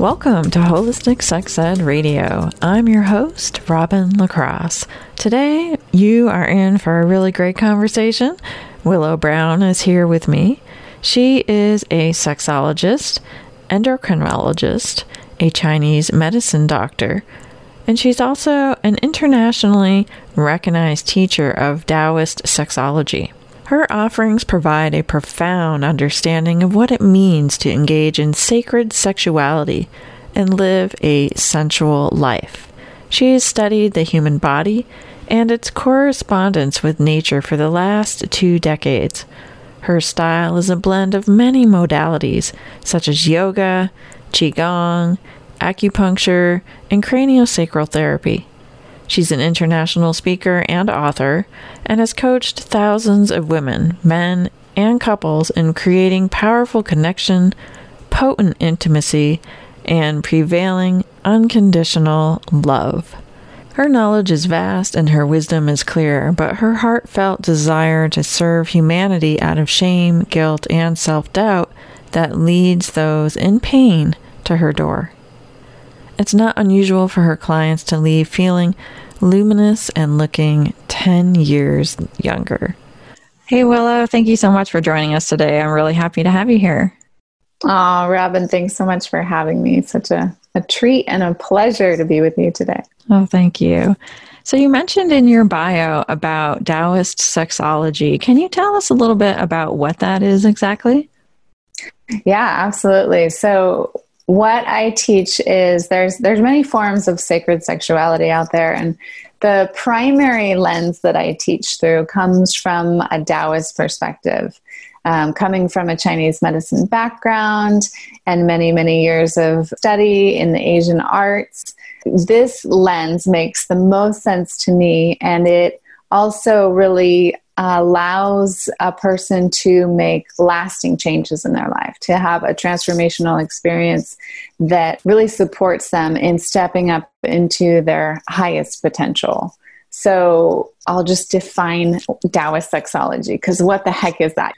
Welcome to Holistic Sex Ed Radio. I'm your host, Robin LaCrosse. Today, you are in for a really great conversation. Willow Brown is here with me. She is a sexologist, endocrinologist, a Chinese medicine doctor, and she's also an internationally recognized teacher of Taoist sexology. Her offerings provide a profound understanding of what it means to engage in sacred sexuality and live a sensual life. She has studied the human body and its correspondence with nature for the last two decades. Her style is a blend of many modalities, such as yoga, qigong, acupuncture, and craniosacral therapy. She's an international speaker and author and has coached thousands of women, men, and couples in creating powerful connection, potent intimacy, and prevailing unconditional love. Her knowledge is vast and her wisdom is clear, but her heartfelt desire to serve humanity out of shame, guilt, and self doubt that leads those in pain to her door. It's not unusual for her clients to leave feeling luminous and looking 10 years younger. Hey, Willow, thank you so much for joining us today. I'm really happy to have you here. Oh, Robin, thanks so much for having me. Such a, a treat and a pleasure to be with you today. Oh, thank you. So, you mentioned in your bio about Taoist sexology. Can you tell us a little bit about what that is exactly? Yeah, absolutely. So, what I teach is there's there's many forms of sacred sexuality out there and the primary lens that I teach through comes from a Taoist perspective. Um, coming from a Chinese medicine background and many, many years of study in the Asian arts, this lens makes the most sense to me and it also really allows a person to make lasting changes in their life, to have a transformational experience that really supports them in stepping up into their highest potential. So I'll just define Taoist sexology because what the heck is that?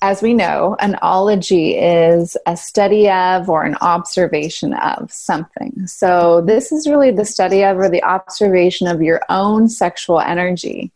As we know, an ology is a study of or an observation of something. So, this is really the study of or the observation of your own sexual energy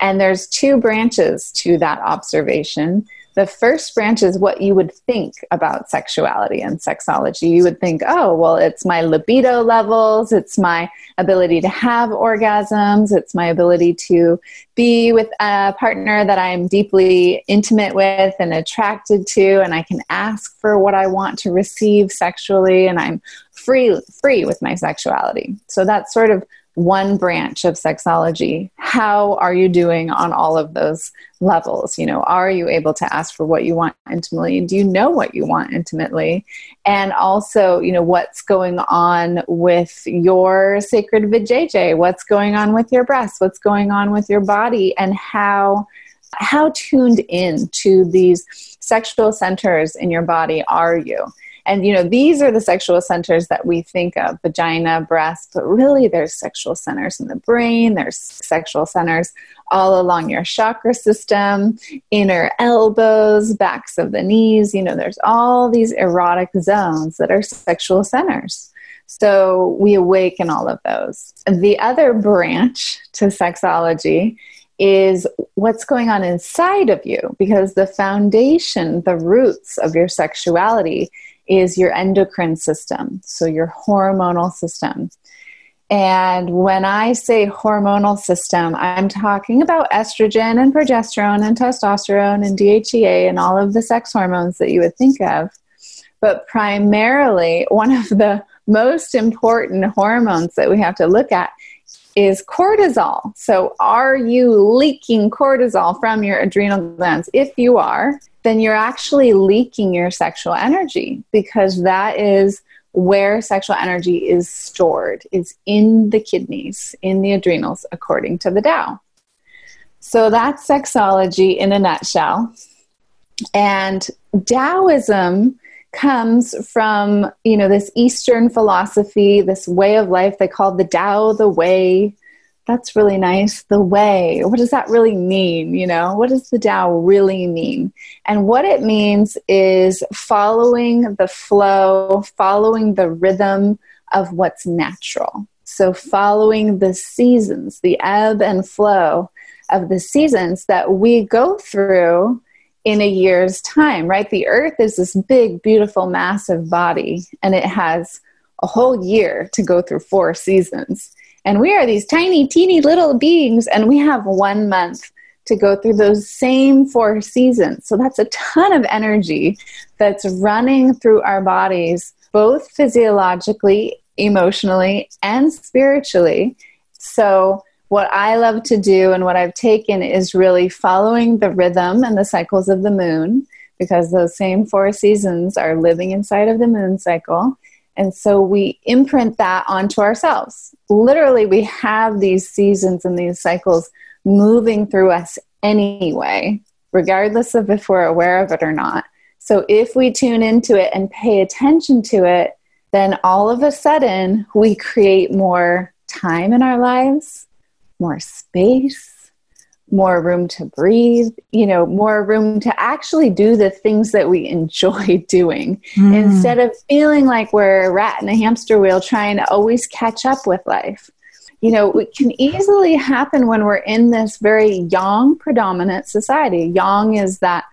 and there's two branches to that observation. The first branch is what you would think about sexuality and sexology. You would think, oh, well, it's my libido levels, it's my ability to have orgasms, it's my ability to be with a partner that I'm deeply intimate with and attracted to, and I can ask for what I want to receive sexually, and I'm free free with my sexuality. So that's sort of one branch of sexology how are you doing on all of those levels? You know are you able to ask for what you want intimately? Do you know what you want intimately? And also you know what's going on with your sacred vajayjay what's going on with your breasts? What's going on with your body? And how how tuned in to these sexual centers in your body are you and, you know, these are the sexual centers that we think of vagina, breast, but really there's sexual centers in the brain, there's sexual centers all along your chakra system, inner elbows, backs of the knees. You know, there's all these erotic zones that are sexual centers. So we awaken all of those. The other branch to sexology is what's going on inside of you because the foundation, the roots of your sexuality is your endocrine system, so your hormonal system. And when I say hormonal system, I'm talking about estrogen and progesterone and testosterone and DHEA and all of the sex hormones that you would think of. But primarily, one of the most important hormones that we have to look at is cortisol. So, are you leaking cortisol from your adrenal glands? If you are, then you're actually leaking your sexual energy because that is where sexual energy is stored is in the kidneys, in the adrenals, according to the Tao. So that's sexology in a nutshell. And Taoism comes from, you know, this Eastern philosophy, this way of life they call the dao the way. That's really nice. The way. What does that really mean? You know, what does the dao really mean? And what it means is following the flow, following the rhythm of what's natural. So, following the seasons, the ebb and flow of the seasons that we go through in a year's time, right? The earth is this big, beautiful, massive body, and it has a whole year to go through four seasons. And we are these tiny, teeny little beings, and we have one month to go through those same four seasons. So that's a ton of energy that's running through our bodies, both physiologically, emotionally, and spiritually. So what I love to do and what I've taken is really following the rhythm and the cycles of the moon because those same four seasons are living inside of the moon cycle. And so we imprint that onto ourselves. Literally, we have these seasons and these cycles moving through us anyway, regardless of if we're aware of it or not. So if we tune into it and pay attention to it, then all of a sudden we create more time in our lives more space, more room to breathe, you know, more room to actually do the things that we enjoy doing mm. instead of feeling like we're a rat in a hamster wheel trying to always catch up with life. You know, it can easily happen when we're in this very yang predominant society. Yang is that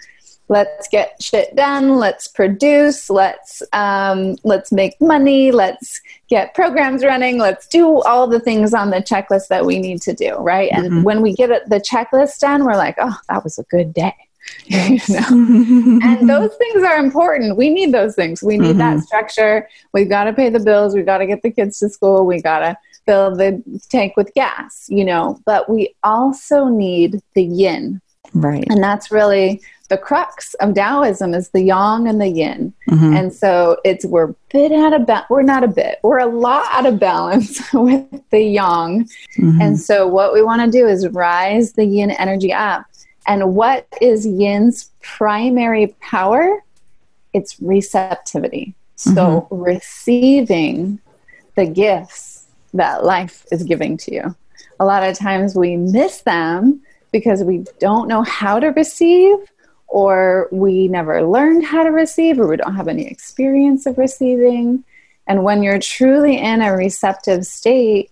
let's get shit done. Let's produce. Let's um, let's make money. Let's get programs running. Let's do all the things on the checklist that we need to do right? And mm-hmm. when we get the checklist done we're like oh that was a good day. You know? and those things are important. We need those things. We need mm-hmm. that structure. We've got to pay the bills. We've got to get the kids to school. We got to fill the tank with gas you know? But we also need the yin. Right. And that's really the crux of Taoism is the yang and the yin. Mm-hmm. And so it's we're a bit out of ba- we're not a bit, we're a lot out of balance with the yang. Mm-hmm. And so what we want to do is rise the yin energy up. And what is yin's primary power? It's receptivity. So mm-hmm. receiving the gifts that life is giving to you. A lot of times we miss them because we don't know how to receive or we never learned how to receive, or we don't have any experience of receiving. And when you're truly in a receptive state,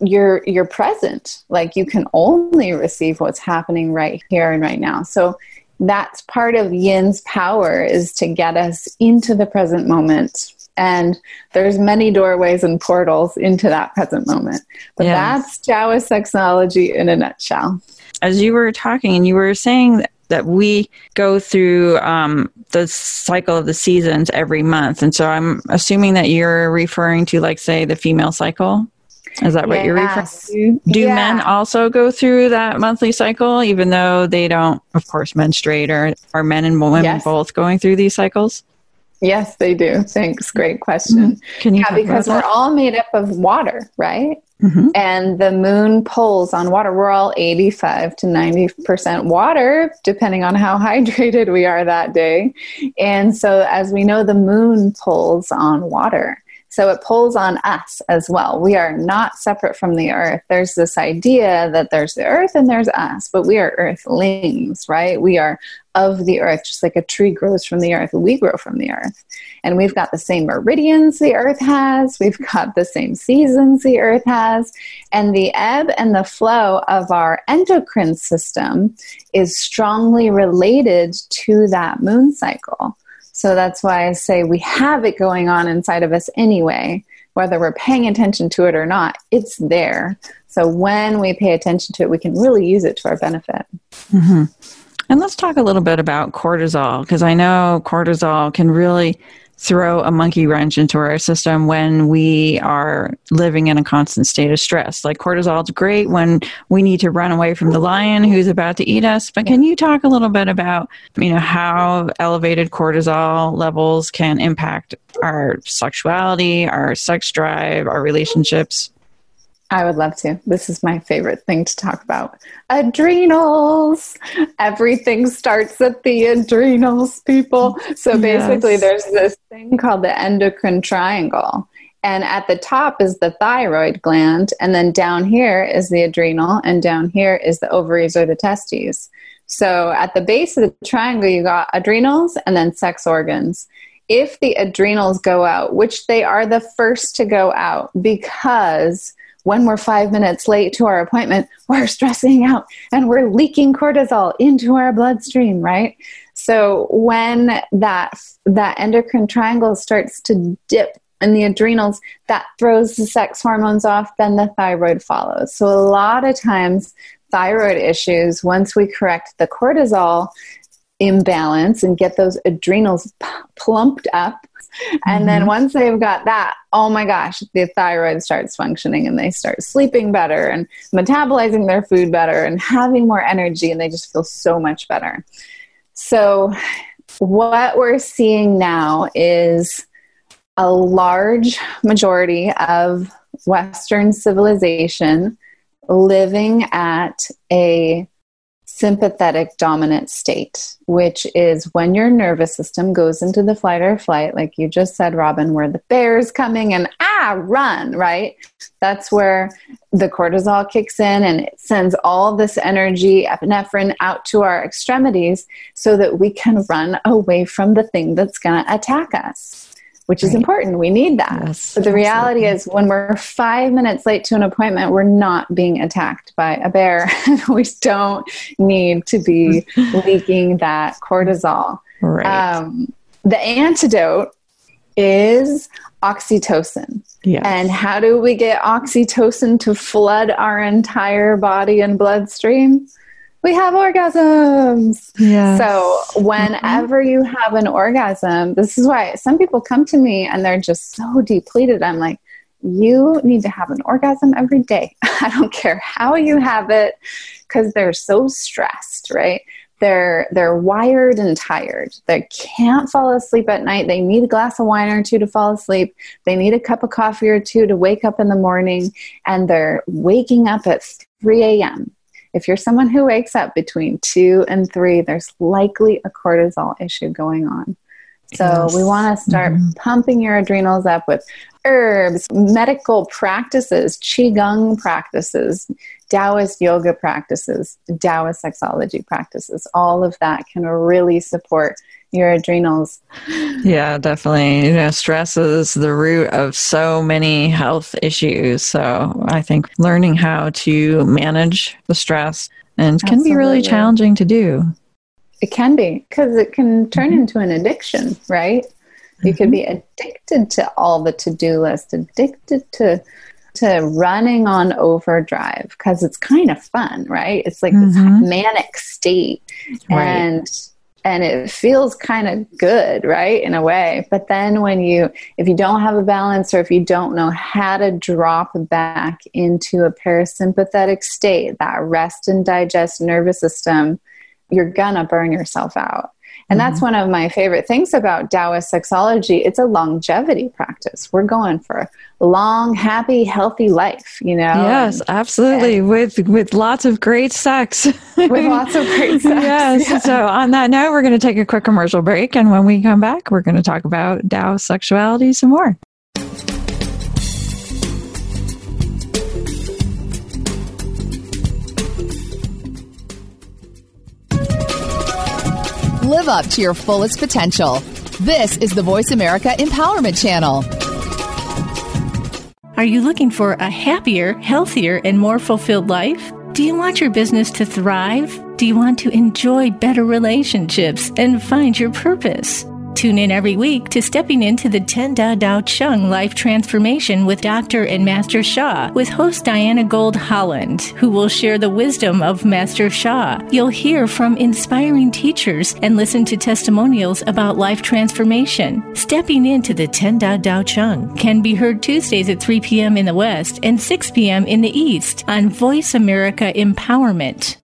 you're you're present. Like you can only receive what's happening right here and right now. So that's part of Yin's power is to get us into the present moment. And there's many doorways and portals into that present moment. But yes. that's Taoist sexology in a nutshell. As you were talking and you were saying that we go through um, the cycle of the seasons every month. And so I'm assuming that you're referring to, like, say, the female cycle. Is that what you're referring to? Do yeah. men also go through that monthly cycle, even though they don't, of course, menstruate? Or are men and women yes. both going through these cycles? Yes, they do. Thanks. Great question. Mm-hmm. Can you? Yeah, because we're all made up of water, right? Mm-hmm. And the moon pulls on water. We're all 85 to 90% water, depending on how hydrated we are that day. And so, as we know, the moon pulls on water. So it pulls on us as well. We are not separate from the earth. There's this idea that there's the earth and there's us, but we are earthlings, right? We are of the earth, just like a tree grows from the earth, we grow from the earth. And we've got the same meridians the earth has, we've got the same seasons the earth has, and the ebb and the flow of our endocrine system is strongly related to that moon cycle. So that's why I say we have it going on inside of us anyway, whether we're paying attention to it or not, it's there. So when we pay attention to it, we can really use it to our benefit. Mm-hmm. And let's talk a little bit about cortisol, because I know cortisol can really throw a monkey wrench into our system when we are living in a constant state of stress. Like cortisol is great when we need to run away from the lion who's about to eat us. But can you talk a little bit about, you know, how elevated cortisol levels can impact our sexuality, our sex drive, our relationships? I would love to. This is my favorite thing to talk about. Adrenals. Everything starts at the adrenals, people. So basically, yes. there's this thing called the endocrine triangle. And at the top is the thyroid gland. And then down here is the adrenal. And down here is the ovaries or the testes. So at the base of the triangle, you got adrenals and then sex organs. If the adrenals go out, which they are the first to go out because when we're five minutes late to our appointment, we're stressing out and we're leaking cortisol into our bloodstream, right? So when that that endocrine triangle starts to dip in the adrenals, that throws the sex hormones off, then the thyroid follows. So a lot of times thyroid issues, once we correct the cortisol imbalance and get those adrenals plumped up, and mm-hmm. then once they've got that, oh my gosh, the thyroid starts functioning and they start sleeping better and metabolizing their food better and having more energy and they just feel so much better. So, what we're seeing now is a large majority of Western civilization living at a sympathetic dominant state, which is when your nervous system goes into the flight or flight, like you just said, Robin, where the bear's coming and ah, run, right? That's where the cortisol kicks in and it sends all this energy, epinephrine, out to our extremities so that we can run away from the thing that's going to attack us which is important. We need that. Yes, but the reality is, when we're five minutes late to an appointment, we're not being attacked by a bear. we don't need to be leaking that cortisol. Right. Um, the antidote is oxytocin. Yes. And how do we get oxytocin to flood our entire body and bloodstream? We have orgasms. Yeah. So whenever mm-hmm. you have an orgasm, this is why some people come to me and they're just so depleted. I'm like, you need to have an orgasm every day. I don't care how you have it because they're so stressed, right? They're they're wired and tired. They can't fall asleep at night. They need a glass of wine or two to fall asleep. They need a cup of coffee or two to wake up in the morning and they're waking up at 3 a.m if you're someone who wakes up between two and three, there's likely a cortisol issue going on. So yes. we want to start mm-hmm. pumping your adrenals up with herbs, medical practices, qigong practices, Taoist yoga practices, Taoist sexology practices. All of that can really support your adrenals. Yeah, definitely. You know, stress is the root of so many health issues. So I think learning how to manage the stress and can be really challenging to do. It can be because it can turn mm-hmm. into an addiction, right? Mm-hmm. You could be addicted to all the to-do list, addicted to to running on overdrive because it's kind of fun, right? It's like mm-hmm. this manic state. Right. And and it feels kind of good right in a way. But then when you if you don't have a balance or if you don't know how to drop back into a parasympathetic state that rest and digest nervous system you're gonna burn yourself out and mm-hmm. that's one of my favorite things about Taoist sexology. It's a longevity practice. We're going for a long, happy, healthy life, you know? Yes, absolutely. And with with lots of great sex. with lots of great sex. yes. Yeah. So on that note, we're going to take a quick commercial break. And when we come back, we're going to talk about Tao sexuality some more. Live up to your fullest potential. This is the Voice America Empowerment Channel. Are you looking for a happier, healthier, and more fulfilled life? Do you want your business to thrive? Do you want to enjoy better relationships and find your purpose? Tune in every week to Stepping into the Ten Da Dao Chang Life Transformation with Dr. and Master Sha with host Diana Gold Holland, who will share the wisdom of Master Sha. You'll hear from inspiring teachers and listen to testimonials about life transformation. Stepping into the Ten Da Dao Chang can be heard Tuesdays at 3 p.m. in the West and 6 p.m. in the East on Voice America Empowerment.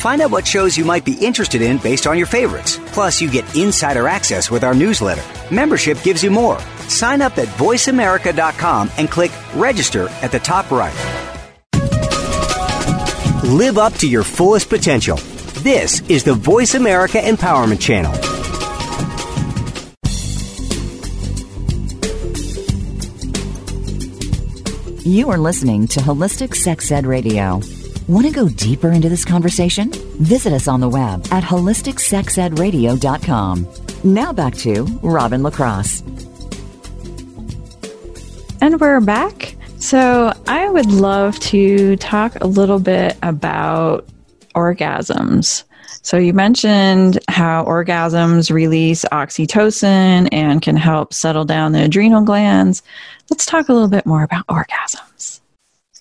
Find out what shows you might be interested in based on your favorites. Plus, you get insider access with our newsletter. Membership gives you more. Sign up at voiceamerica.com and click register at the top right. Live up to your fullest potential. This is the Voice America Empowerment Channel. You are listening to Holistic Sex Ed Radio. Want to go deeper into this conversation? Visit us on the web at holisticsexedradio.com. Now back to Robin LaCrosse. And we're back. So, I would love to talk a little bit about orgasms. So, you mentioned how orgasms release oxytocin and can help settle down the adrenal glands. Let's talk a little bit more about orgasms.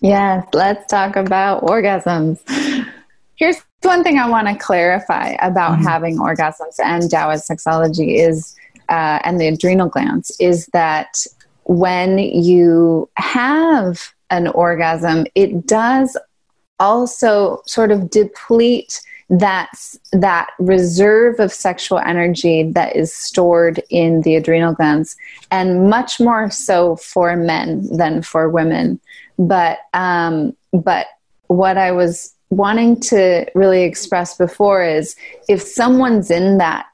Yes, let's talk about orgasms. Here's one thing I want to clarify about mm-hmm. having orgasms and Taoist sexology is, uh, and the adrenal glands, is that when you have an orgasm, it does also sort of deplete that that reserve of sexual energy that is stored in the adrenal glands and much more so for men than for women but um, but what i was wanting to really express before is if someone's in that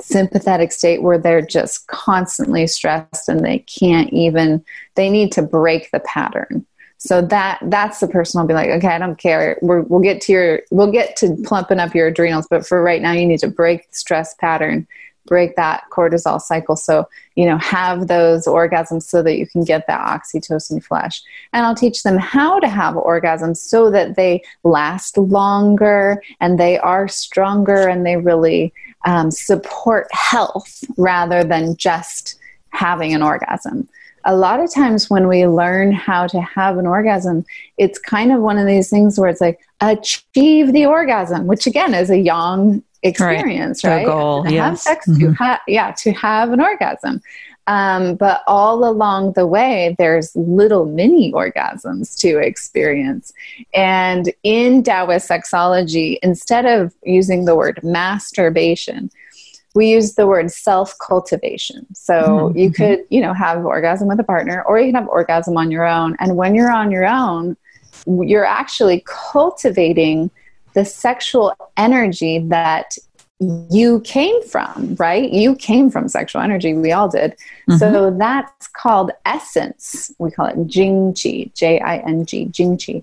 sympathetic state where they're just constantly stressed and they can't even they need to break the pattern. So that that's the person i'll be like okay i don't care. We will get to your we'll get to plumping up your adrenals but for right now you need to break the stress pattern break that cortisol cycle so you know have those orgasms so that you can get that oxytocin flush and i'll teach them how to have orgasms so that they last longer and they are stronger and they really um, support health rather than just having an orgasm. A lot of times when we learn how to have an orgasm, it's kind of one of these things where it's like achieve the orgasm, which again is a yang experience, right? right? goal, to yes. have sex, mm-hmm. to ha- yeah, to have an orgasm. Um, but all along the way, there's little mini orgasms to experience. And in Taoist sexology, instead of using the word masturbation, we use the word self cultivation. So mm-hmm. you could, you know, have orgasm with a partner or you can have orgasm on your own. And when you're on your own, you're actually cultivating the sexual energy that you came from, right? You came from sexual energy. We all did. Mm-hmm. So that's called essence. We call it Jing Qi, J I N G, Jing Qi.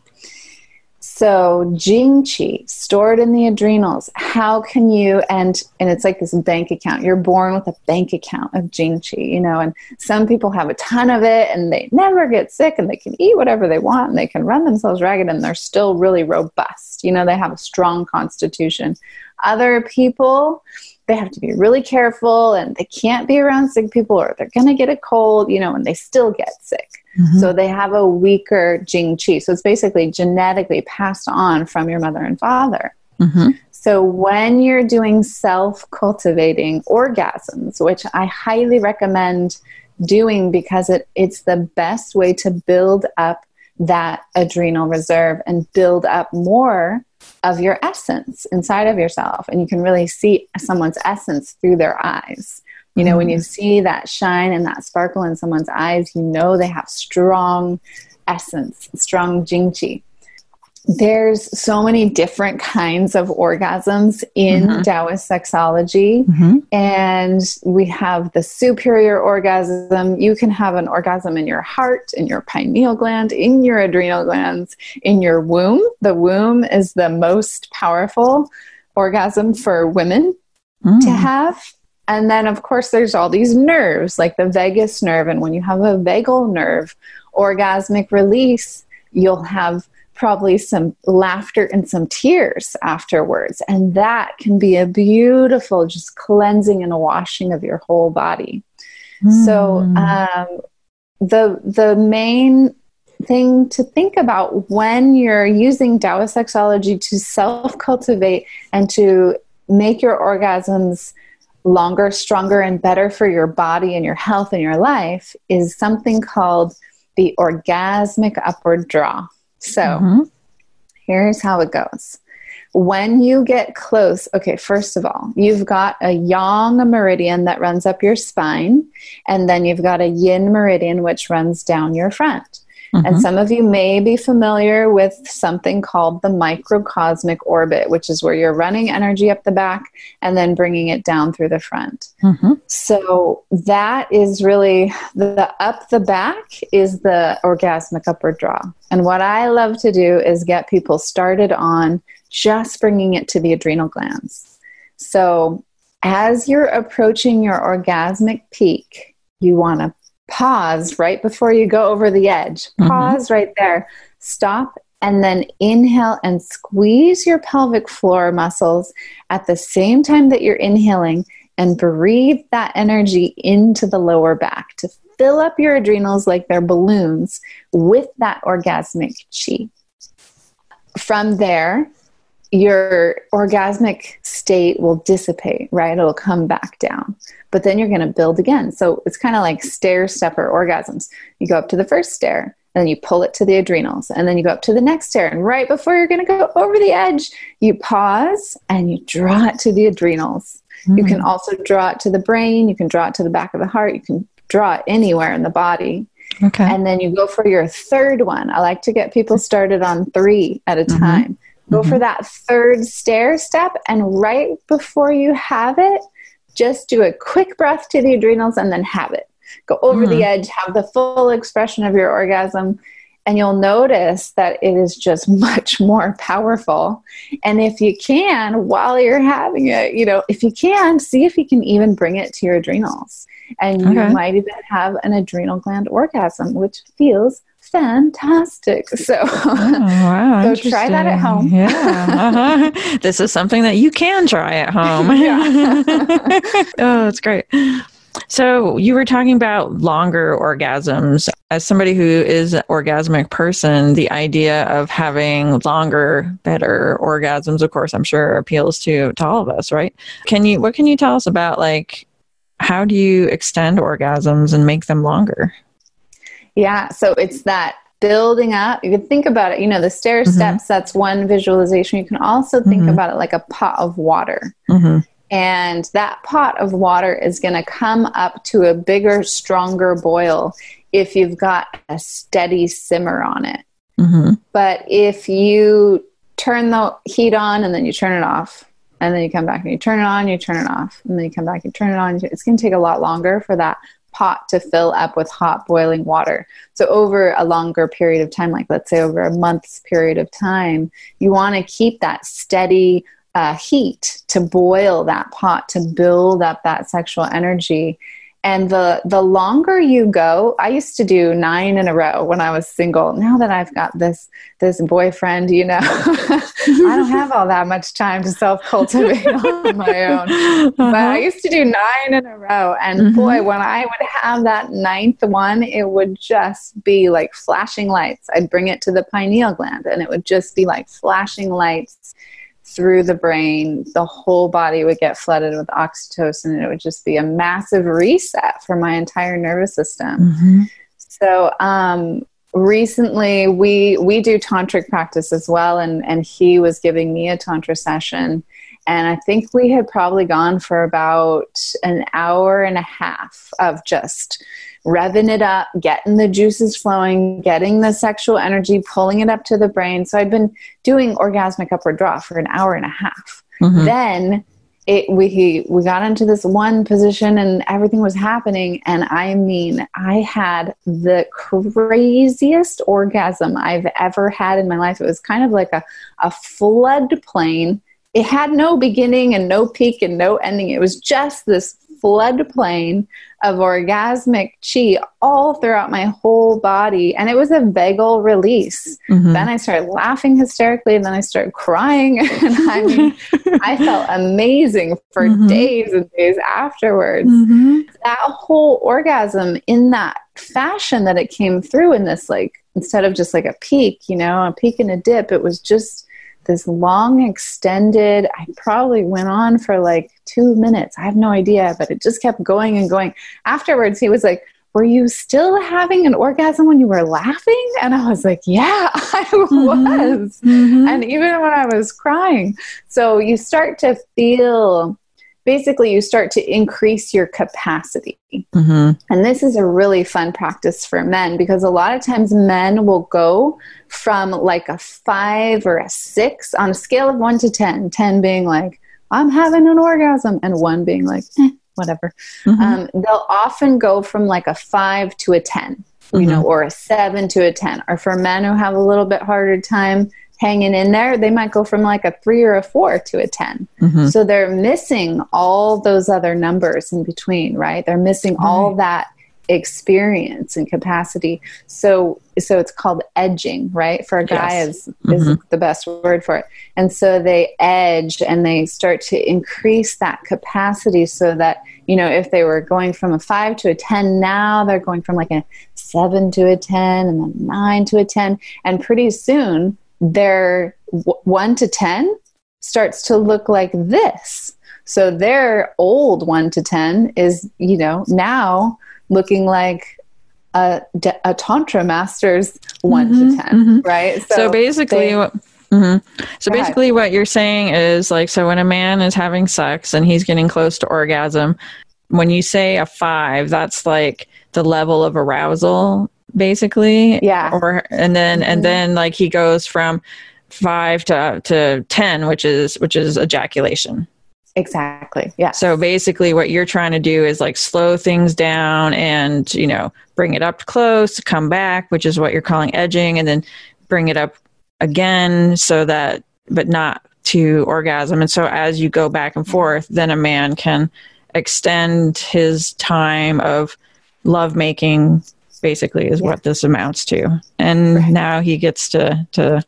So Jing Qi stored in the adrenals. How can you and and it's like this bank account. You're born with a bank account of Jing Qi, you know, and some people have a ton of it and they never get sick and they can eat whatever they want and they can run themselves ragged and they're still really robust. You know, they have a strong constitution. Other people, they have to be really careful and they can't be around sick people or they're going to get a cold, you know, and they still get sick. Mm-hmm. So they have a weaker Jing Qi. So it's basically genetically passed on from your mother and father. Mm-hmm. So when you're doing self cultivating orgasms, which I highly recommend doing because it, it's the best way to build up that adrenal reserve and build up more of your essence inside of yourself. And you can really see someone's essence through their eyes. You know, mm-hmm. when you mm-hmm. see that shine and that sparkle in someone's eyes, you know they have strong essence, strong jing qi there's so many different kinds of orgasms in mm-hmm. Taoist sexology. Mm-hmm. And we have the superior orgasm. You can have an orgasm in your heart, in your pineal gland, in your adrenal glands, in your womb. The womb is the most powerful orgasm for women mm. to have. And then, of course, there's all these nerves like the vagus nerve. And when you have a vagal nerve orgasmic release, you'll have probably some laughter and some tears afterwards. And that can be a beautiful, just cleansing and a washing of your whole body. Mm. So, um, the, the main thing to think about when you're using Taoist sexology to self cultivate and to make your orgasms longer, stronger, and better for your body and your health and your life is something called the orgasmic upward draw. So mm-hmm. here's how it goes. When you get close, okay, first of all, you've got a yang meridian that runs up your spine, and then you've got a yin meridian which runs down your front. Mm-hmm. And some of you may be familiar with something called the microcosmic orbit, which is where you're running energy up the back and then bringing it down through the front. Mm-hmm. So that is really the up the back is the orgasmic upward draw. And what I love to do is get people started on just bringing it to the adrenal glands. So as you're approaching your orgasmic peak, you want to pause right before you go over the edge. Mm-hmm. Pause mm-hmm. right there. Stop and then inhale and squeeze your pelvic floor muscles at the same time that you're inhaling and breathe that energy into the lower back to fill up your adrenals like they're balloons with that orgasmic chi. From there, your orgasmic state will dissipate, right? It'll come back down. But then you're going to build again. So it's kind of like stair stepper orgasms. You go up to the first stair, and then you pull it to the adrenals, and then you go up to the next stair. And right before you're going to go over the edge, you pause and you draw it to the adrenals. Mm-hmm. You can mm. also draw it to the brain, you can draw it to the back of the heart, you can draw it anywhere in the body. Okay. And then you go for your third one. I like to get people started on three at a mm-hmm. time. Go mm-hmm. for that third stair step, and right before you have it, just do a quick breath to the adrenals and then have it. Go over mm-hmm. the edge, have the full expression of your orgasm, and you'll notice that it is just much more powerful. And if you can, while you're having it, you know, if you can, see if you can even bring it to your adrenals. And okay. you might even have an adrenal gland orgasm, which feels fantastic. So, oh, wow, so try that at home. Yeah. Uh-huh. this is something that you can try at home. oh, that's great. So, you were talking about longer orgasms. As somebody who is an orgasmic person, the idea of having longer, better orgasms, of course, I'm sure appeals to, to all of us, right? Can you, what can you tell us about like, how do you extend orgasms and make them longer? Yeah. So it's that building up. You can think about it, you know, the stair mm-hmm. steps, that's one visualization. You can also think mm-hmm. about it like a pot of water. Mm-hmm. And that pot of water is going to come up to a bigger, stronger boil if you've got a steady simmer on it. Mm-hmm. But if you turn the heat on and then you turn it off, and then you come back and you turn it on, you turn it off, and then you come back and turn it on. It's going to take a lot longer for that pot to fill up with hot boiling water. So, over a longer period of time, like let's say over a month's period of time, you want to keep that steady uh, heat to boil that pot, to build up that sexual energy and the the longer you go i used to do nine in a row when i was single. Now that i've got this this boyfriend you know i don't have all that much time to self cultivate on my own. Uh-huh. but i used to do nine in a row. And mm-hmm. boy when i would have that ninth one it would just be like flashing lights. I'd bring it to the pineal gland and it would just be like flashing lights through the brain, the whole body would get flooded with oxytocin, and it would just be a massive reset for my entire nervous system. Mm-hmm. So, um, recently we we do tantric practice as well, and and he was giving me a tantra session, and I think we had probably gone for about an hour and a half of just revving it up, getting the juices flowing, getting the sexual energy, pulling it up to the brain. So I'd been doing orgasmic upward draw for an hour and a half. Mm-hmm. Then it we we got into this one position and everything was happening and I mean I had the craziest orgasm I've ever had in my life. It was kind of like a a flood plain it had no beginning and no peak and no ending. It was just this floodplain of orgasmic chi all throughout my whole body. And it was a vagal release. Mm-hmm. Then I started laughing hysterically, and then I started crying. and I mean, I felt amazing for mm-hmm. days and days afterwards. Mm-hmm. That whole orgasm in that fashion that it came through in this, like, instead of just like a peak, you know, a peak and a dip, it was just this long extended i probably went on for like two minutes. I have no idea but it just kept going and going. Afterwards he was like were you still having an orgasm when you were laughing? And i was like yeah i mm-hmm. was. Mm-hmm. and even when i was crying. So you start to feel basically you start to increase your capacity. Mm-hmm. And this is a really fun practice for men because a lot of times men will go from like a five or a six on a scale of one to 10, 10 being like, I'm having an orgasm, and one being like, eh, whatever. Mm-hmm. Um, they'll often go from like a five to a 10. You know, mm-hmm. or a seven to a 10. Or for men who have a little bit harder time, hanging in there, they might go from like a three or a four to a 10. Mm-hmm. So they're missing all those other numbers in between, right? They're missing right. all that experience and capacity. So, so it's called edging, right? For a guy yes. is, is mm-hmm. the best word for it. And so they edge and they start to increase that capacity so that, you know, if they were going from a five to a 10, now they're going from like a seven to a 10 and then nine to a 10. And pretty soon their w- 1 to 10 starts to look like this. So their old 1 to 10 is, you know, now looking like a, a tantra master's one mm-hmm, to 10 mm-hmm. right so, so basically they, mm-hmm. so basically what you're saying is like so when a man is having sex and he's getting close to orgasm when you say a five that's like the level of arousal basically. Yeah. Or and then mm-hmm. and then like he goes from five to to ten, which is which is ejaculation. Exactly. Yeah. So basically what you're trying to do is like slow things down and, you know, bring it up close, come back, which is what you're calling edging, and then bring it up again so that but not to orgasm. And so as you go back and forth, then a man can extend his time of love making basically is yeah. what this amounts to. And right. now he gets to to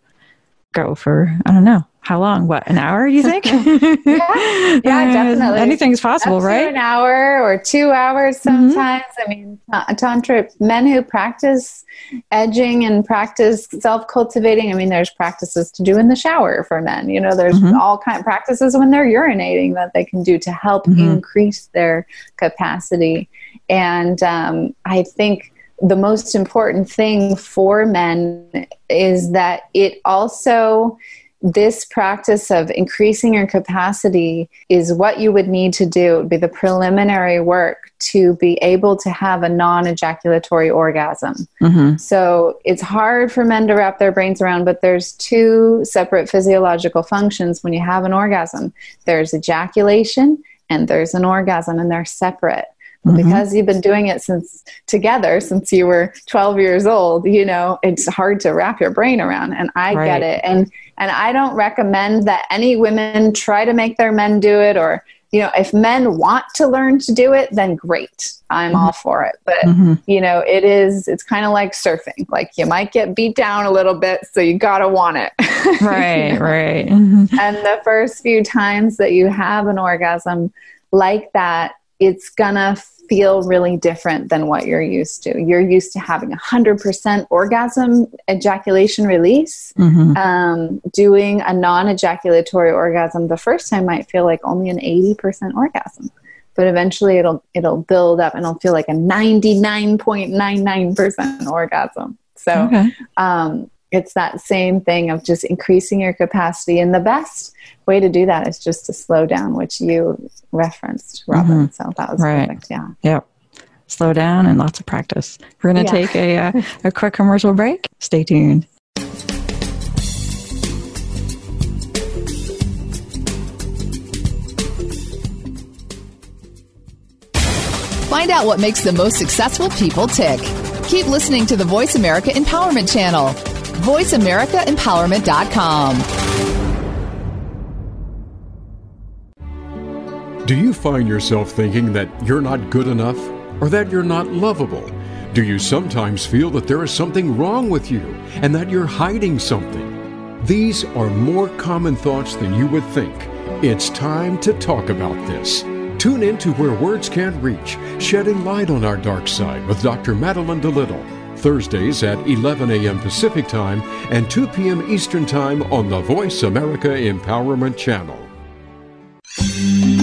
go for I don't know how long? What an hour? You think? yeah, yeah, definitely. Anything's possible, right? An hour or two hours mm-hmm. sometimes. Mm-hmm. I mean, tantra men who practice edging and practice self cultivating. I mean, there's practices to do in the shower for men. You know, there's mm-hmm. all kind of practices when they're urinating that they can do to help mm-hmm. increase their capacity. And um, I think the most important thing for men is that it also this practice of increasing your capacity is what you would need to do. It would be the preliminary work to be able to have a non ejaculatory orgasm. Mm-hmm. So it's hard for men to wrap their brains around, but there's two separate physiological functions when you have an orgasm there's ejaculation and there's an orgasm, and they're separate. Mm-hmm. Because you've been doing it since together since you were 12 years old, you know, it's hard to wrap your brain around. And I right. get it. And and I don't recommend that any women try to make their men do it or you know, if men want to learn to do it, then great. I'm mm-hmm. all for it. But, mm-hmm. you know, it is, it's kind of like surfing. Like you might get beat down a little bit, so you got to want it. right, right. Mm-hmm. And the first few times that you have an orgasm like that, it's gonna feel really different than what you're used to. You're used to having a 100% orgasm ejaculation release. Mm-hmm. Um, doing a non ejaculatory orgasm the first time might feel like only an 80% orgasm. But eventually it'll it'll build up and it'll feel like a 99.99% orgasm. So okay. um, it's that same thing of just increasing your capacity. And the best way to do that is just to slow down, which you referenced, Robin. Mm-hmm. So that was right. perfect. Yeah. Yep. Slow down and lots of practice. We're going to yeah. take a, uh, a quick commercial break. Stay tuned. Find out what makes the most successful people tick. Keep listening to the Voice America Empowerment Channel. VoiceAmericaEmpowerment.com. Do you find yourself thinking that you're not good enough or that you're not lovable? Do you sometimes feel that there is something wrong with you and that you're hiding something? These are more common thoughts than you would think. It's time to talk about this. Tune in to Where Words Can't Reach, shedding light on our dark side with Dr. Madeline DeLittle. Thursdays at 11 a.m. Pacific Time and 2 p.m. Eastern Time on the Voice America Empowerment Channel.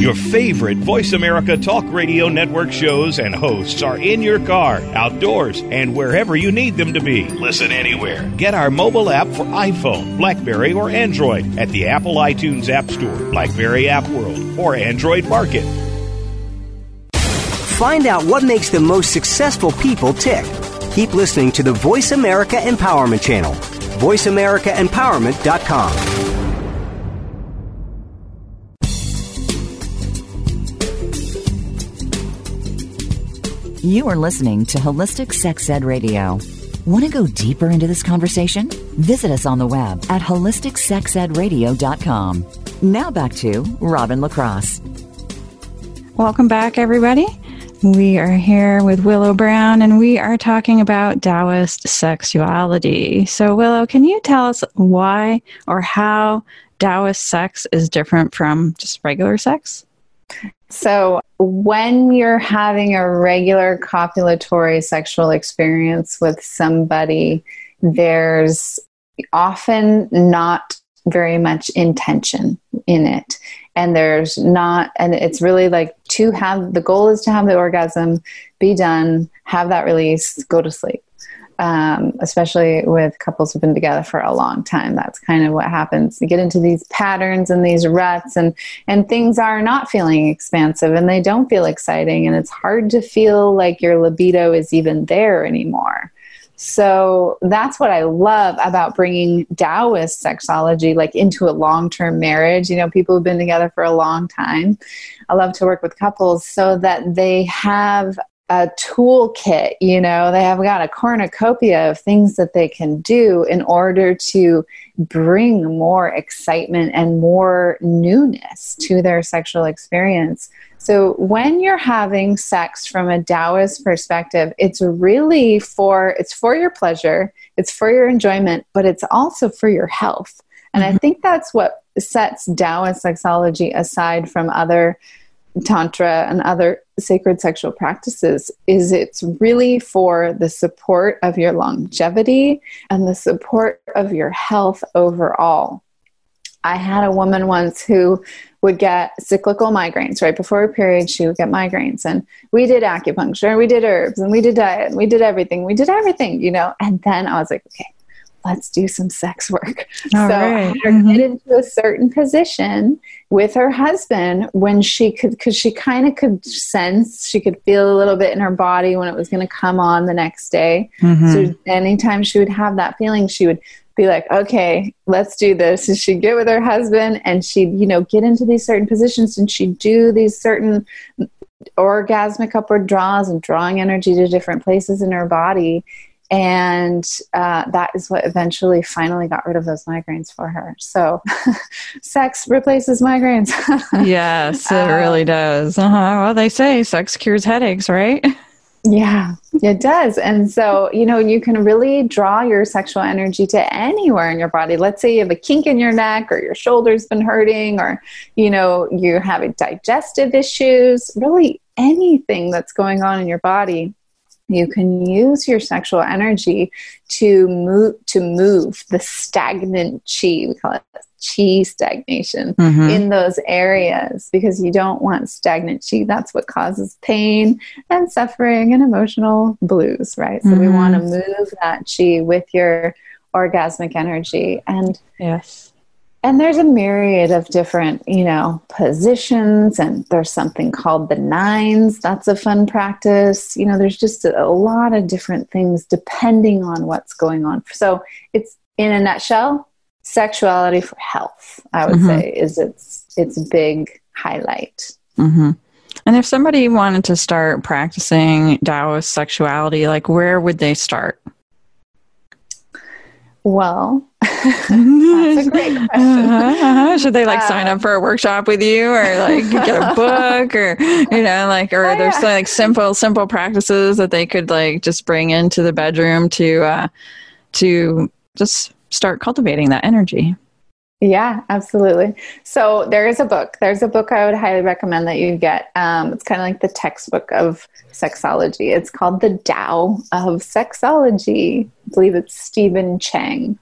Your favorite Voice America Talk Radio Network shows and hosts are in your car, outdoors, and wherever you need them to be. Listen anywhere. Get our mobile app for iPhone, Blackberry, or Android at the Apple iTunes App Store, Blackberry App World, or Android Market. Find out what makes the most successful people tick. Keep listening to the Voice America Empowerment Channel. VoiceAmericaEmpowerment.com. You are listening to Holistic Sex Ed Radio. Want to go deeper into this conversation? Visit us on the web at holisticsexedradio.com. Now back to Robin LaCrosse. Welcome back, everybody. We are here with Willow Brown and we are talking about Taoist sexuality. So, Willow, can you tell us why or how Taoist sex is different from just regular sex? So, when you're having a regular copulatory sexual experience with somebody, there's often not very much intention in it. And there's not, and it's really like to have the goal is to have the orgasm, be done, have that release, go to sleep um, especially with couples who've been together for a long time. That's kind of what happens. You get into these patterns and these ruts, and and things are not feeling expansive, and they don't feel exciting, and it's hard to feel like your libido is even there anymore. So that's what I love about bringing Taoist sexology like into a long-term marriage. You know, people who've been together for a long time. I love to work with couples so that they have a toolkit, you know, they have got a cornucopia of things that they can do in order to bring more excitement and more newness to their sexual experience. So when you're having sex from a Taoist perspective, it's really for it's for your pleasure, it's for your enjoyment, but it's also for your health. And mm-hmm. I think that's what sets Taoist sexology aside from other tantra and other sacred sexual practices is it's really for the support of your longevity and the support of your health overall. I had a woman once who would get cyclical migraines right before her period. She would get migraines. And we did acupuncture and we did herbs and we did diet and we did everything. We did everything you know? And then i was like okay let's do some sex work. All so right. I mm-hmm. get into a certain position with her husband when she could, because she kind of could sense, she could feel a little bit in her body when it was going to come on the next day. Mm-hmm. So anytime she would have that feeling, she would be like, okay, let's do this. And she'd get with her husband and she'd, you know, get into these certain positions and she'd do these certain orgasmic upward draws and drawing energy to different places in her body and uh, that is what eventually finally got rid of those migraines for her. So sex replaces migraines. Yes it uh, really does. Uh-huh. well they say sex cures headaches right? Yeah it does. And so you know you can really draw your sexual energy to anywhere in your body. Let's say you have a kink in your neck or your shoulder's been hurting or you know you're having digestive issues really anything that's going on in your body you can use your sexual energy to move to move the stagnant chi we call it chi stagnation mm-hmm. in those areas because you don't want stagnant chi that's what causes pain and suffering and emotional blues right so mm-hmm. we want to move that chi with your orgasmic energy and yes and there's a myriad of different you know positions and there's something called the nines. That's a fun practice. You know there's just a, a lot of different things depending on what's going on. So it's in a nutshell sexuality for health i would mm-hmm. say is its its big highlight. Mm-hmm. and if somebody wanted to start practicing taoist sexuality like where would they start? Well That's a great question. Uh-huh, uh-huh. Should they like sign up for a workshop with you, or like get a book, or you know, like, or oh, there's yeah. like simple, simple practices that they could like just bring into the bedroom to, uh, to just start cultivating that energy. Yeah, absolutely. So there is a book. There's a book I would highly recommend that you get. Um, it's kind of like the textbook of sexology. It's called The Tao of Sexology. I believe it's Stephen Chang.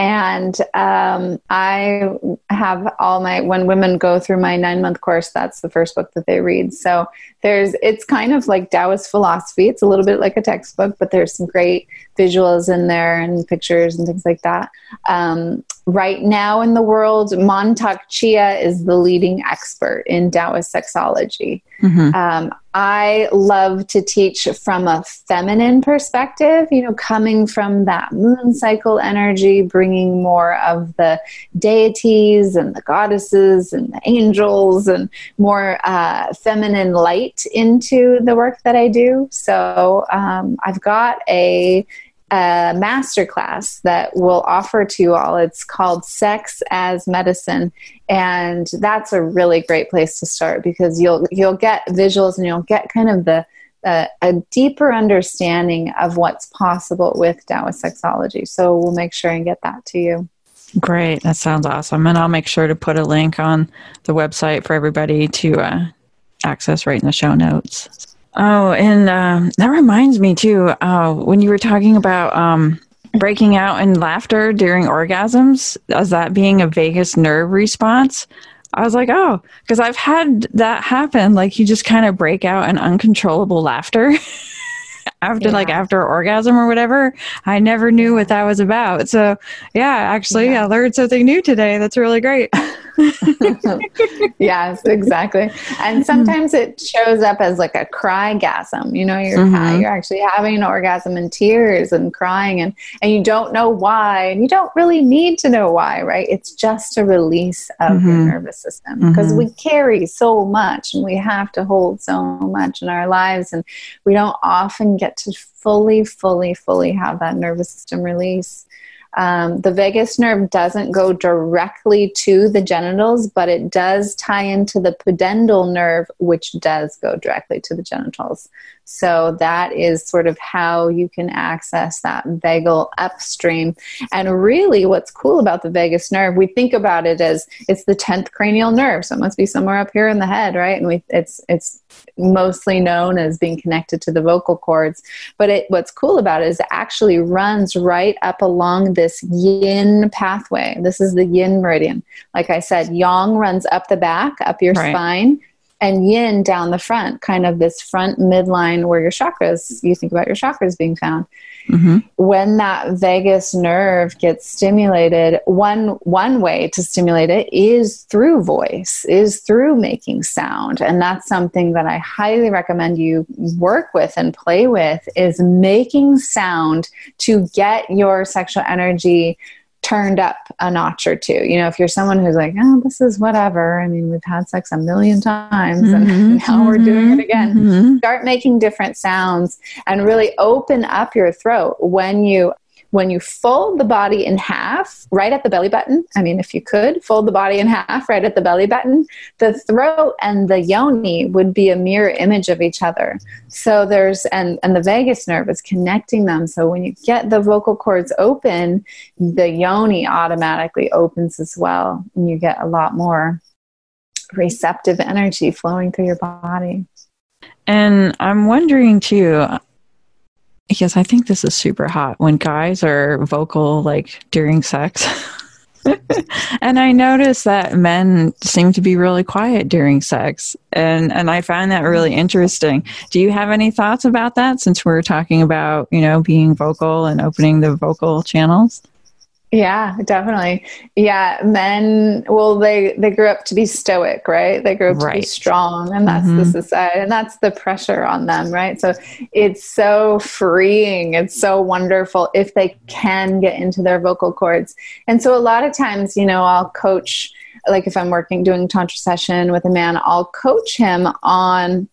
And um, I have all my, when women go through my nine month course, that's the first book that they read. So there's, it's kind of like Taoist philosophy. It's a little bit like a textbook, but there's some great visuals in there and pictures and things like that. Um, right now in the world, Mantak Chia is the leading expert in Taoist sexology. Mm-hmm. Um, I love to teach from a feminine perspective, you know, coming from that moon cycle energy, bringing more of the deities and the goddesses and the angels and more uh, feminine light into the work that I do. So um, I've got a a masterclass that we'll offer to you all. It's called Sex as Medicine, and that's a really great place to start because you'll you'll get visuals and you'll get kind of the uh, a deeper understanding of what's possible with Taoist sexology. So we'll make sure and get that to you. Great, that sounds awesome, and I'll make sure to put a link on the website for everybody to uh, access right in the show notes. Oh, and um, that reminds me too. Uh, when you were talking about um, breaking out in laughter during orgasms, as that being a vagus nerve response, I was like, oh, because I've had that happen. Like you just kind of break out in uncontrollable laughter. after yeah. like after orgasm or whatever i never knew what that was about so yeah actually yeah. i learned something new today that's really great yes exactly and sometimes it shows up as like a crygasm. you know you're mm-hmm. you're actually having an orgasm in tears and crying and and you don't know why and you don't really need to know why right it's just a release of mm-hmm. your nervous system because mm-hmm. we carry so much and we have to hold so much in our lives and we don't often get to fully, fully, fully have that nervous system release. Um, the vagus nerve doesn't go directly to the genitals, but it does tie into the pudendal nerve, which does go directly to the genitals. So that is sort of how you can access that vagal upstream. And really, what's cool about the vagus nerve, we think about it as it's the tenth cranial nerve, so it must be somewhere up here in the head, right? And we, it's it's mostly known as being connected to the vocal cords. But it, what's cool about it is it actually runs right up along this yin pathway. This is the yin meridian. Like I said, yang runs up the back, up your right. spine and yin down the front, kind of this front midline where your chakras, you think about your chakras being found. Mm-hmm. When that vagus nerve gets stimulated, one one way to stimulate it is through voice, is through making sound, and that's something that I highly recommend you work with and play with is making sound to get your sexual energy turned up a notch or two. You know, if you're someone who's like, oh, this is whatever. I mean, we've had sex a million times mm-hmm, and now mm-hmm, we're doing it again. Mm-hmm. Start making different sounds and really open up your throat when you when you fold the body in half right at the belly button, I mean, if you could fold the body in half right at the belly button, the throat and the yoni would be a mirror image of each other. So there's, and, and the vagus nerve is connecting them. So when you get the vocal cords open, the yoni automatically opens as well. And you get a lot more receptive energy flowing through your body. And I'm wondering too, because I think this is super hot when guys are vocal like during sex. and I noticed that men seem to be really quiet during sex. And and I find that really interesting. Do you have any thoughts about that since we're talking about, you know, being vocal and opening the vocal channels? Yeah, definitely. Yeah, men. Well, they they grew up to be stoic, right? They grew up right. to be strong, and that's mm-hmm. the society, and that's the pressure on them, right? So it's so freeing. It's so wonderful if they can get into their vocal cords. And so a lot of times, you know, I'll coach. Like if I'm working doing tantra session with a man, I'll coach him on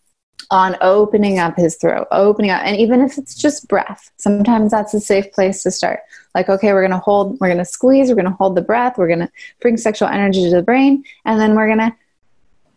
on opening up his throat, opening up. And even if it's just breath, sometimes that's a safe place to start. Like, okay, we're going to hold, we're going to squeeze, we're going to hold the breath, we're going to bring sexual energy to the brain, and then we're going to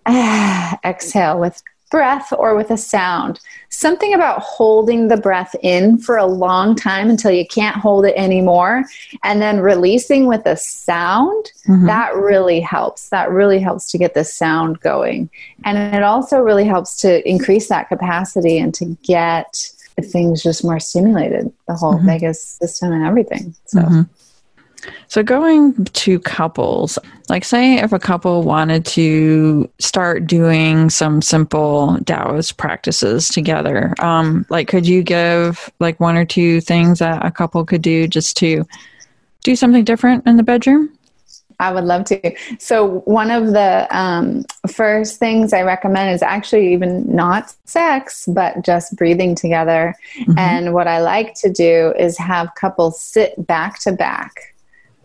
ah, exhale with breath or with a sound. Something about holding the breath in for a long time until you can't hold it anymore and then releasing with a sound, mm-hmm. that really helps. That really helps to get the sound going. And it also really helps to increase that capacity and to get things just more stimulated, the whole mm-hmm. vagus system and everything. So. Mm-hmm. So, going to couples, like say if a couple wanted to start doing some simple Taoist practices together, um, like could you give like one or two things that a couple could do just to do something different in the bedroom? I would love to. So, one of the um, first things I recommend is actually even not sex, but just breathing together. Mm-hmm. And what I like to do is have couples sit back to back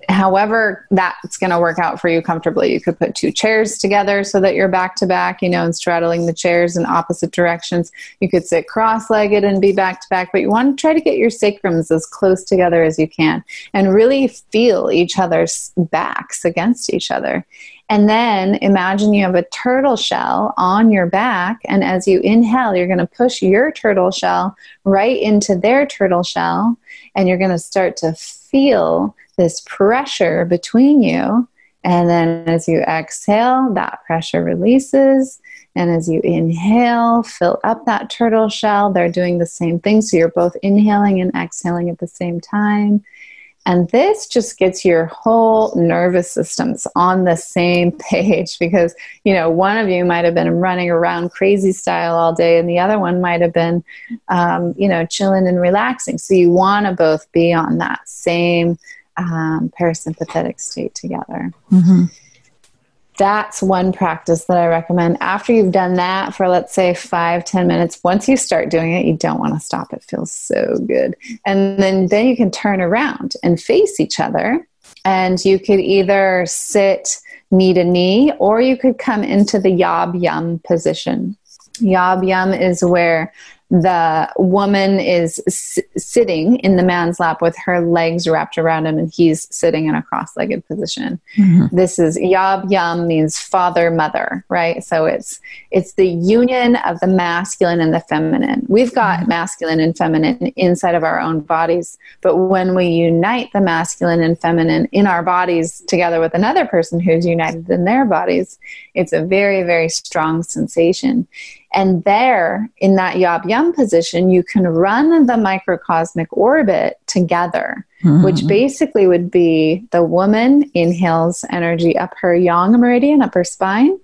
however that's going to work out for you comfortably. You could put two chairs together so that you're back to back, you know, and straddling the chairs in opposite directions. You could sit cross legged and be back to back, but you want to try to get your sacrums as close together as you can and really feel each other's backs against each other. And then imagine you have a turtle shell on your back. And as you inhale, you're going to push your turtle shell right into their turtle shell. And you're going to start to feel this pressure between you. And then as you exhale, that pressure releases. And as you inhale, fill up that turtle shell. They're doing the same thing. So you're both inhaling and exhaling at the same time. And this just gets your whole nervous systems on the same page because, you know, one of you might have been running around crazy style all day and the other one might have been, um, you know, chilling and relaxing. So you want to both be on that same um, parasympathetic state together. Mm-hmm. That's one practice that I recommend. After you've done that for, let's say, five, ten minutes, once you start doing it, you don't want to stop. It feels so good. And then, then you can turn around and face each other. And you could either sit knee to knee or you could come into the yab yum position. Yab yum is where the woman is s- sitting in the man's lap with her legs wrapped around him and he's sitting in a cross-legged position mm-hmm. this is yab yum means father mother right so it's it's the union of the masculine and the feminine we've got mm-hmm. masculine and feminine inside of our own bodies but when we unite the masculine and feminine in our bodies together with another person who's united in their bodies it's a very very strong sensation and there, in that yab yum position, you can run the microcosmic orbit together, mm-hmm. which basically would be the woman inhales energy up her yang meridian, up her spine,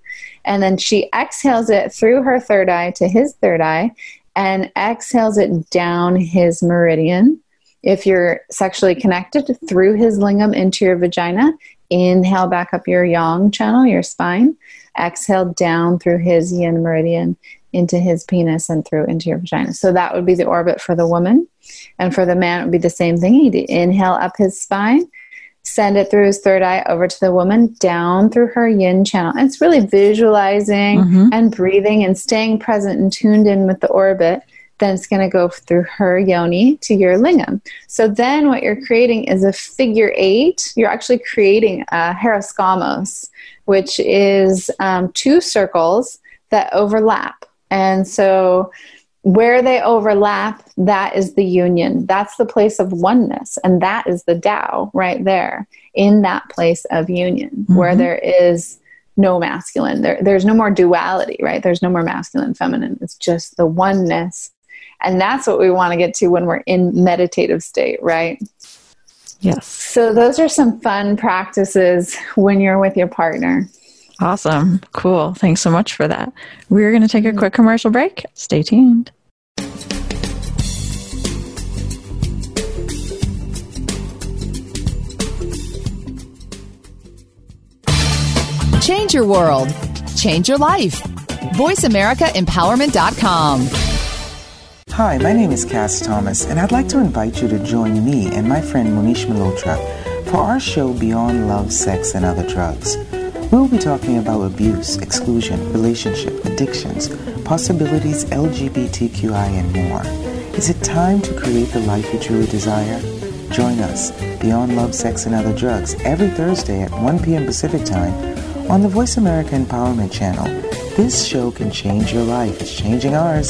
and then she exhales it through her third eye to his third eye and exhales it down his meridian. If you're sexually connected through his lingam into your vagina, inhale back up your yang channel, your spine. Exhale down through his yin meridian into his penis and through into your vagina. So that would be the orbit for the woman. And for the man, it would be the same thing. He'd inhale up his spine, send it through his third eye over to the woman, down through her yin channel. And it's really visualizing mm-hmm. and breathing and staying present and tuned in with the orbit. Then it's going to go through her yoni to your lingam. So then what you're creating is a figure eight. You're actually creating a hieros gamos, which is um, two circles that overlap. And so where they overlap, that is the union. That's the place of oneness. And that is the Tao right there in that place of union mm-hmm. where there is no masculine. There, there's no more duality, right? There's no more masculine, feminine. It's just the oneness. And that's what we want to get to when we're in meditative state, right? Yes. So those are some fun practices when you're with your partner. Awesome. Cool. Thanks so much for that. We're going to take a mm-hmm. quick commercial break. Stay tuned. Change your world. Change your life. VoiceAmericaEmpowerment.com. Hi, my name is Cass Thomas, and I'd like to invite you to join me and my friend Monish Malhotra for our show Beyond Love, Sex, and Other Drugs. We'll be talking about abuse, exclusion, relationship, addictions, possibilities, LGBTQI, and more. Is it time to create the life you truly desire? Join us, Beyond Love, Sex, and Other Drugs, every Thursday at 1 p.m. Pacific Time on the Voice America Empowerment Channel. This show can change your life. It's changing ours.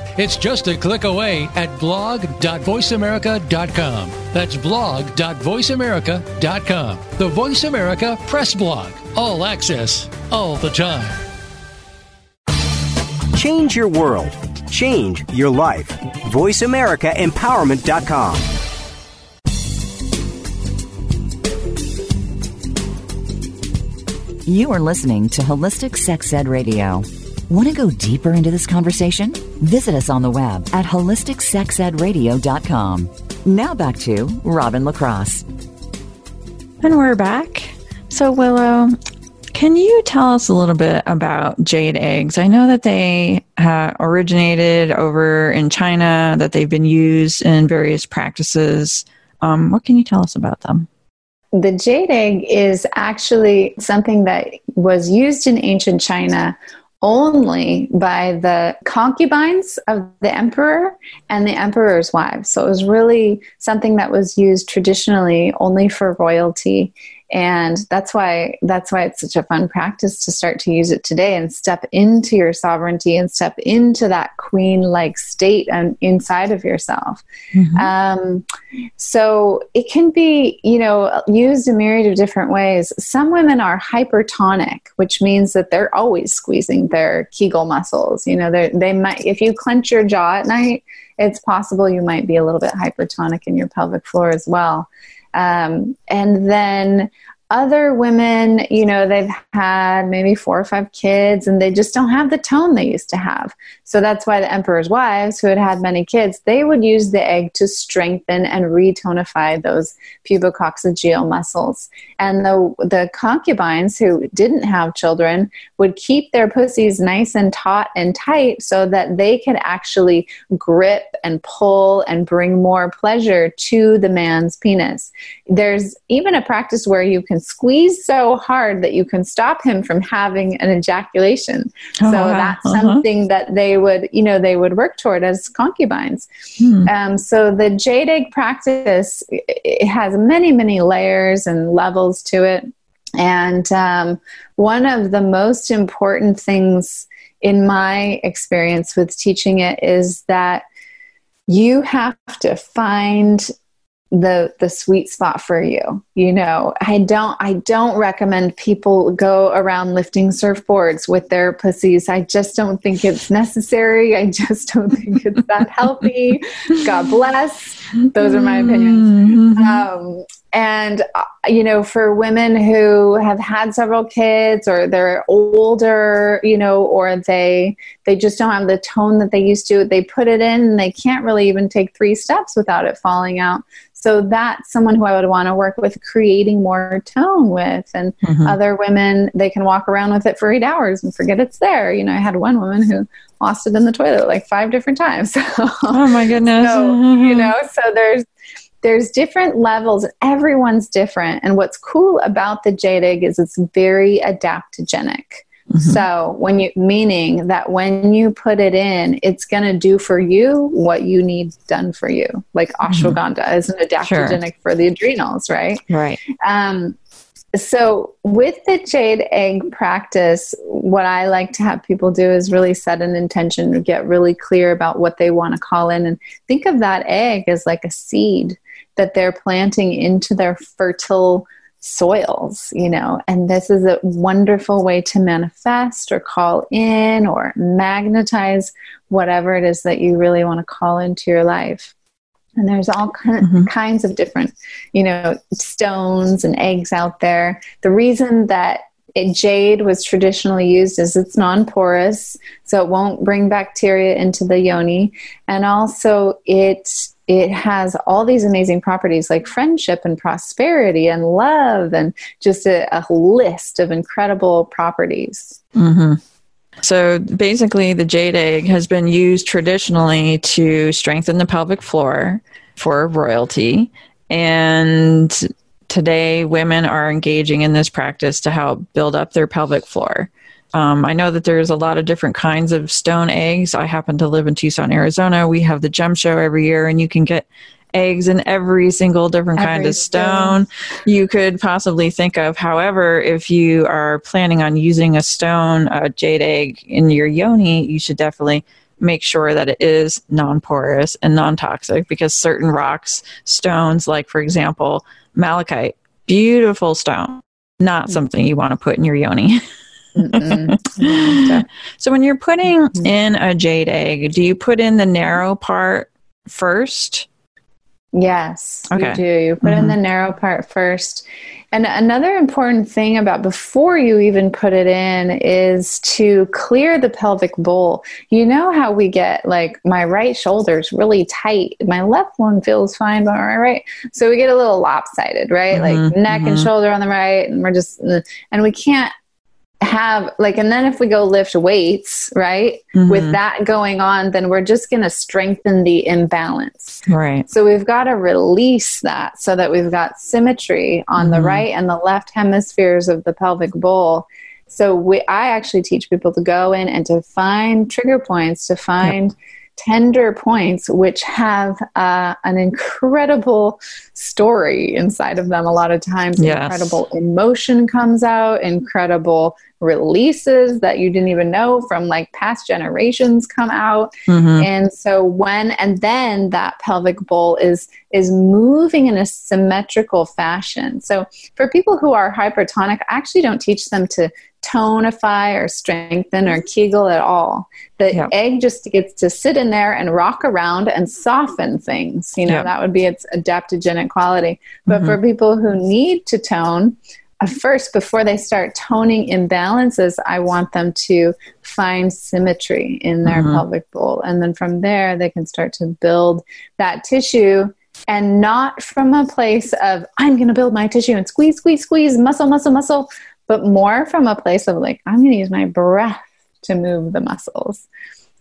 It's just a click away at blog.voiceamerica.com. That's blog.voiceamerica.com. The Voice America Press Blog. All access, all the time. Change your world. Change your life. VoiceAmericaEmpowerment.com. You are listening to Holistic Sex Ed Radio. Want to go deeper into this conversation? Visit us on the web at holisticsexedradio.com. Now back to Robin LaCrosse. And we're back. So, Willow, can you tell us a little bit about jade eggs? I know that they uh, originated over in China, that they've been used in various practices. Um, what can you tell us about them? The jade egg is actually something that was used in ancient China only by the concubines of the emperor and the emperor's wives. So it was really something that was used traditionally only for royalty and that's why that's why it's such a fun practice to start to use it today and step into your sovereignty and step into that queen like state and inside of yourself. Mm-hmm. um, so it can be you know used a myriad of different ways. Some women are hypertonic which means that they're always squeezing their kegel muscles. You know they might if you clench your jaw at night it's possible you might be a little bit hypertonic in your pelvic floor as well um, and then other women, you know, they've had maybe four or five kids and they just don't have the tone they used to have. So that's why the emperor's wives, who had had many kids, they would use the egg to strengthen and retonify those pubococcygeal muscles. And the, the concubines who didn't have children would keep their pussies nice and taut and tight so that they could actually grip and pull and bring more pleasure to the man's penis. There's even a practice where you can squeeze so hard that you can stop him from having an ejaculation. Oh, so wow. that's uh-huh. something that they would, you know, they would work toward as concubines. Hmm. Um, so the jade egg practice it has many, many layers and levels to it. And um, one of the most important things in my experience with teaching it is that you have to find the the sweet spot for you you know? I don't i don't recommend people go around lifting surfboards with their pussies. I just don't think it's necessary. I just don't think it's that healthy. God bless. Those are my opinions. Mm-hmm. um, and uh, you know for women who have had several kids or they're older you know or they they just don't have the tone that they used to they put it in and they can't really even take three steps without it falling out so that's someone who I would want to work with creating more tone with. And mm-hmm. other women, they can walk around with it for eight hours and forget it's there. You know, I had one woman who lost it in the toilet like five different times. oh my goodness. So, mm-hmm. you know, so there's, there's different levels everyone's different and what's cool about the jade egg is it's very adaptogenic Mm-hmm. So when you meaning that when you put it in, it's going to do for you what you need done for you. Like mm-hmm. ashwagandha mm-hmm. is an adaptogenic sure. for the adrenals, right? Right. Um, so with the jade egg practice, what I like to have people do is really set an intention get really clear about what they want to call in and think of that egg as like a seed that they're planting into their fertile soils, you know, and this is a wonderful way to manifest or call in or magnetize whatever it is that you really want to call into your life. And there's all kind mm-hmm. kinds of different, you know, stones and eggs out there. The reason that it, jade was traditionally used as it's non-porous, so it won't bring bacteria into the yoni, and also it it has all these amazing properties like friendship and prosperity and love and just a, a list of incredible properties. Mm-hmm. So basically, the jade egg has been used traditionally to strengthen the pelvic floor for royalty. And today, women are engaging in this practice to help build up their pelvic floor. Um, I know that there's a lot of different kinds of stone eggs. I happen to live in Tucson, Arizona. We have the gem show every year, and you can get eggs in every single different every kind of stone, stone you could possibly think of. However, if you are planning on using a stone, a jade egg in your yoni, you should definitely make sure that it is non porous and non toxic because certain rocks, stones, like for example, malachite, beautiful stone, not mm. something you want to put in your yoni. so when you're putting mm-hmm. in a jade egg, do you put in the narrow part first? Yes, okay. you do. You put mm-hmm. in the narrow part first. And another important thing about before you even put it in is to clear the pelvic bowl. You know how we get like my right shoulder's really tight, my left one feels fine, but my right. So we get a little lopsided, right? Mm-hmm. Like neck mm-hmm. and shoulder on the right, and we're just, and we can't have like and then if we go lift weights right mm-hmm. with that going on then we're just going to strengthen the imbalance right so we've got to release that so that we've got symmetry on mm-hmm. the right and the left hemispheres of the pelvic bowl so we, i actually teach people to go in and to find trigger points to find yep tender points which have uh, an incredible story inside of them a lot of times yes. incredible emotion comes out incredible releases that you didn't even know from like past generations come out mm-hmm. and so when and then that pelvic bowl is is moving in a symmetrical fashion so for people who are hypertonic i actually don't teach them to tonify or strengthen or kegel at all. The yep. egg just gets to sit in there and rock around and soften things. You know, yep. that would be its adaptogenic quality. But mm-hmm. for people who need to tone, uh, first, before they start toning imbalances, I want them to find symmetry in their mm-hmm. pelvic bowl. And then from there, they can start to build that tissue and not from a place of, I'm going to build my tissue and squeeze, squeeze, squeeze, muscle, muscle, muscle, but more from a place of like, I'm going to use my breath to move the muscles.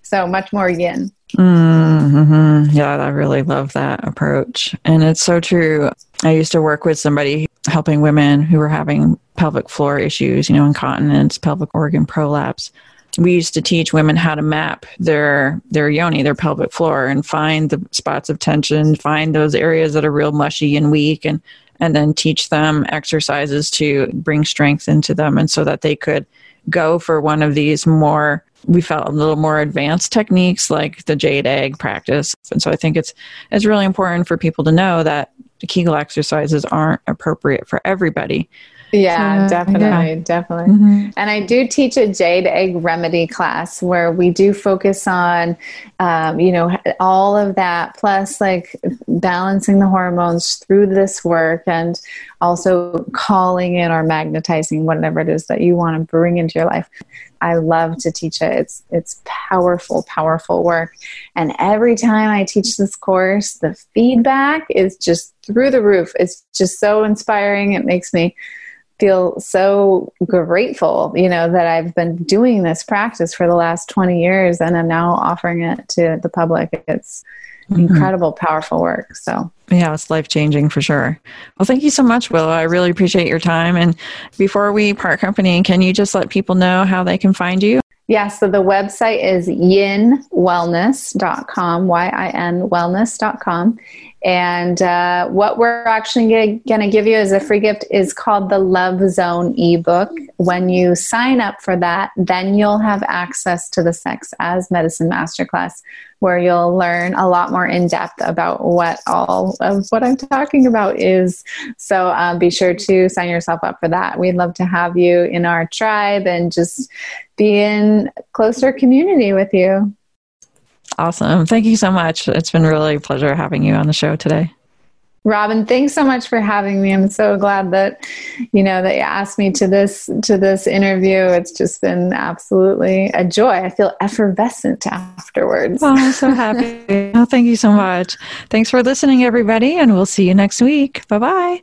So much more yin. Mm-hmm. Yeah, I really love that approach. And it's so true. I used to work with somebody helping women who were having pelvic floor issues, you know, incontinence, pelvic organ prolapse. We used to teach women how to map their their yoni, their pelvic floor, and find the spots of tension, find those areas that are real mushy and weak, and and then teach them exercises to bring strength into them. And so that they could go for one of these more we felt a little more advanced techniques like the jade egg practice. And so i think it's it's really important for people to know that the kegel exercises aren't appropriate for everybody yeah, so, definitely, yeah. definitely. Mm-hmm. And I do teach a jade egg remedy class where we do focus on, um, you know, all of that plus like balancing the hormones through this work and also calling in or magnetizing whatever it is that you want to bring into your life. I love to teach it. It's it's powerful, powerful work. And every time I teach this course, the feedback is just through the roof. It's just so inspiring. It makes me feel so grateful, you know, that I've been doing this practice for the last 20 years and I'm now offering it to the public. It's mm-hmm. incredible, powerful work. So, yeah, it's life changing for sure. Well, thank you so much, Willow. I really appreciate your time. And before we part company, can you just let people know how they can find you? Yeah, so the website is yinwellness.com, Y I N wellness.com. And uh, what we're actually going to give you as a free gift is called the Love Zone ebook. When you sign up for that, then you'll have access to the Sex as Medicine Masterclass, where you'll learn a lot more in depth about what all of what I'm talking about is. So uh, be sure to sign yourself up for that. We'd love to have you in our tribe and just be in closer community with you. Awesome. Thank you so much. It's been really a pleasure having you on the show today. Robin, thanks so much for having me. I'm so glad that you know that you asked me to this to this interview. It's just been absolutely a joy. I feel effervescent afterwards. Oh, I'm so happy. oh, thank you so much. Thanks for listening, everybody, and we'll see you next week. Bye bye.